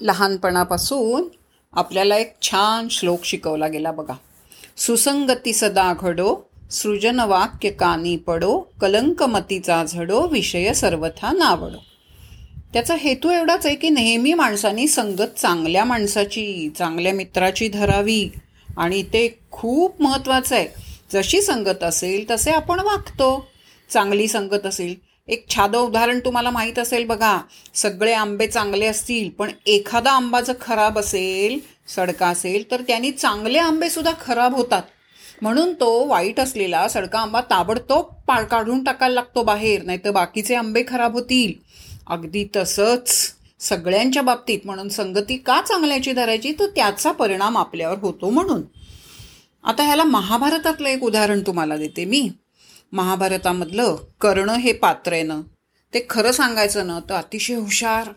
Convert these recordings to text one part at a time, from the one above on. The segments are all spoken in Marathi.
लहानपणापासून आपल्याला एक छान श्लोक शिकवला गेला बघा. सुसंगती सदा घडो सृजन वाक्य कानी पडो कलंकमतीचा झडो विषय सर्वथा नावडो. त्याचा हेतू एवढाच आहे की नेहमी माणसानी संगत चांगल्या माणसाची चांगल्या मित्राची धरावी आणि ते खूप महत्त्वाचं आहे. जशी संगत असेल तसे आपण वागतो. चांगली संगत असेल एक छादं उदाहरण तुम्हाला माहीत असेल बघा. सगळे आंबे चांगले असतील पण एखादा आंबा जर खराब असेल सडका असेल तर त्यांनी चांगले आंबेसुद्धा खराब होतात. म्हणून तो वाईट असलेला सडका आंबा ताबडतोब पा काढून टाकायला लागतो बाहेर नाही तर बाकीचे आंबे खराब होतील. अगदी तसंच सगळ्यांच्या बाबतीत म्हणून संगती का चांगल्याची धरायची? तर त्याचा परिणाम आपल्यावर होतो म्हणून. आता ह्याला महाभारतातलं एक उदाहरण तुम्हाला देते मी. महाभारतामधलं कर्ण हे पात्र आहे ना ते खरं सांगायचं ना तर अतिशय हुशार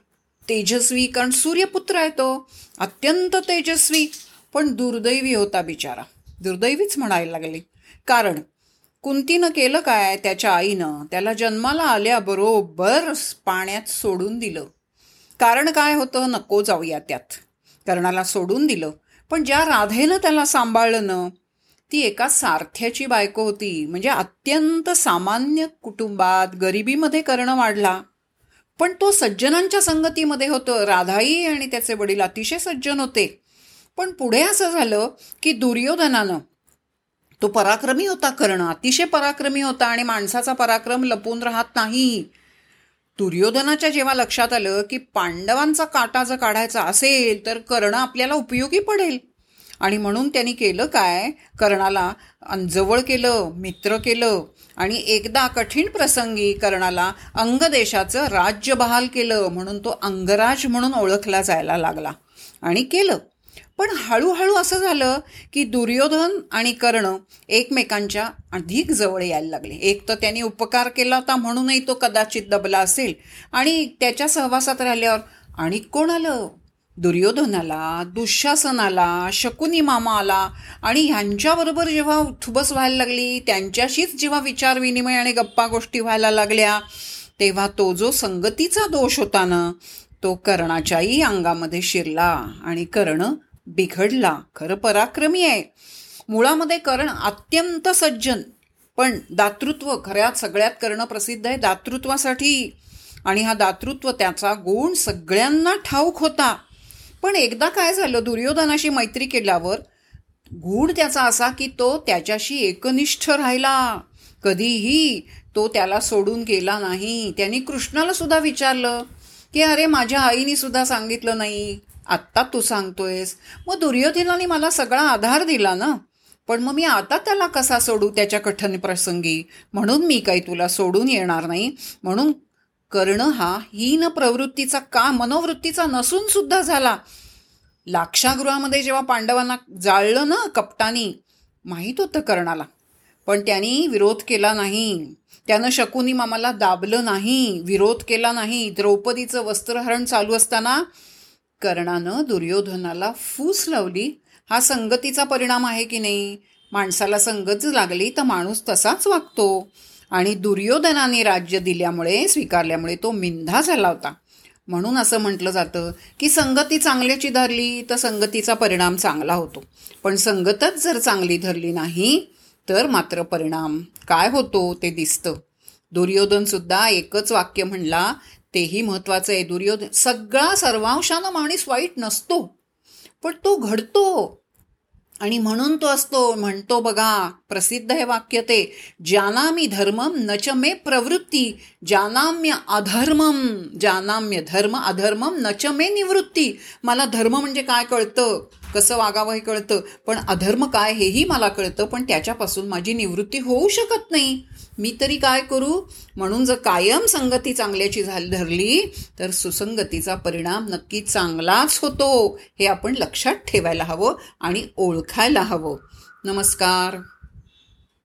तेजस्वी कारण सूर्यपुत्र आहे तो अत्यंत तेजस्वी पण दुर्दैवी होता बिचारा. दुर्दैवीच म्हणायला लागले. कारण कुंतीनं केलं काय त्याच्या आईनं त्याला जन्माला आल्याबरोबर पाण्यात सोडून दिलं. कारण काय होतं नको जाऊया त्यात. कर्णाला सोडून दिलं. पण ज्या राधेनं त्याला सांभाळलं ना ती एका सारथ्याची बायको होती. म्हणजे अत्यंत सामान्य कुटुंबात गरिबीमध्ये करणं वाढला. पण तो सज्जनांच्या संगतीमध्ये होतं. राधाई आणि त्याचे वडील अतिशय सज्जन होते. पण पुढे असं झालं की दुर्योधनानं तो पराक्रमी होता कर्ण. अतिशय पराक्रमी होता आणि माणसाचा पराक्रम लपून राहत नाही. दुर्योधनाच्या जेव्हा लक्षात आलं की पांडवांचा काटा जर काढायचा असेल तर कर्ण आपल्याला उपयोगी पडेल. आणि म्हणून त्यांनी केलं काय? कर्णाला जवळ केलं मित्र केलं आणि एकदा कठीण प्रसंगी कर्णाला अंगदेशाचं राज्य बहाल केलं म्हणून तो अंगराज म्हणून ओळखला जायला लागला आणि केलं. पण हळूहळू असं झालं की दुर्योधन आणि कर्ण एकमेकांच्या अधिक जवळ यायला लागले. एक तर त्यांनी उपकार केला होता म्हणूनही तो कदाचित दबला असेल आणि त्याच्या सहवासात राहिल्यावर आणि कोण आलं? दुर्योधनाला दुःशासनाला शकुनी मामा आला आणि ह्यांच्याबरोबर जेव्हा उठबस व्हायला लागली त्यांच्याशीच जेव्हा विचारविनिमय आणि गप्पा गोष्टी व्हायला लागल्या तेव्हा तो जो संगतीचा दोष होता ना तो कर्णाच्याही अंगामध्ये शिरला आणि कर्ण बिघडला. खरं पराक्रमी आहे. मुळामध्ये कर्ण अत्यंत सज्जन पण दातृत्व खऱ्यात सगळ्यात कर्ण प्रसिद्ध आहे दातृत्वासाठी. आणि हा दातृत्व त्याचा गुण सगळ्यांना ठाऊक होता. पण एकदा काय झालं दुर्योधनाशी मैत्री केल्यावर गुण त्याचा असा की तो त्याच्याशी एकनिष्ठ राहिला. कधीही तो त्याला सोडून गेला नाही. त्यांनी कृष्णाला सुद्धा विचारलं की अरे माझ्या आईने सुद्धा सांगितलं नाही. आत्ता तू सांगतोयस. मग दुर्योधनाने मला सगळा आधार दिला ना. पण मग मी आता त्याला कसा सोडू त्याच्या कठीण प्रसंगी? म्हणून मी काही तुला सोडून येणार नाही. म्हणून कर्ण हा हीन प्रवृत्तीचा का मनोवृत्तीचा नसून सुद्धा झाला. लाक्षागृहामध्ये जेव्हा पांडवांना जाळलं ना कपटानी माहीत होतं कर्णाला. पण त्यांनी विरोध केला नाही. त्यानं शकुनी मामाला दाबलं नाही विरोध केला नाही. द्रौपदीचं वस्त्रहरण चालू असताना कर्णानं दुर्योधनाला फूस लावली. हा संगतीचा परिणाम आहे की नाही? माणसाला संगत लागली तर माणूस तसाच वागतो. आणि दुर्योधनाने राज्य दिल्यामुळे स्वीकारल्यामुळे तो मिंधा झाला होता. म्हणून असं म्हटलं जातं की संगती चांगल्याची धरली तर संगतीचा परिणाम चांगला होतो. पण संगतच जर चांगली धरली नाही तर मात्र परिणाम काय होतो ते दिसतं. दुर्योधनसुद्धा एकच वाक्य म्हणला तेही महत्त्वाचं आहे. दुर्योधन सगळा सर्वांशानं माणूस वाईट नसतो पण तो घडतो. आणि म्हणून तो असतो म्हणतो बघा प्रसिद्ध हे वाक्य ते जानामी धर्मम नच मे प्रवृत्ती जानाम्य अधर्मम जानाम्य धर्म अधर्मम नच मे निवृत्ती. मला धर्म म्हणजे काय कळतं? कसं वागावं हे कळतं. पण अधर्म काय हेही मला कळतं पण त्याच्यापासून माझी निवृत्ती होऊ शकत नाही. मी तरी काय करू? म्हणून जर कायम संगती चांगल्याची झाली धरली तर सुसंगतीचा परिणाम नक्की चांगलाच होतो. हे आपण लक्षात ठेवायला हवं आणि ओळखायला हवं. नमस्कार.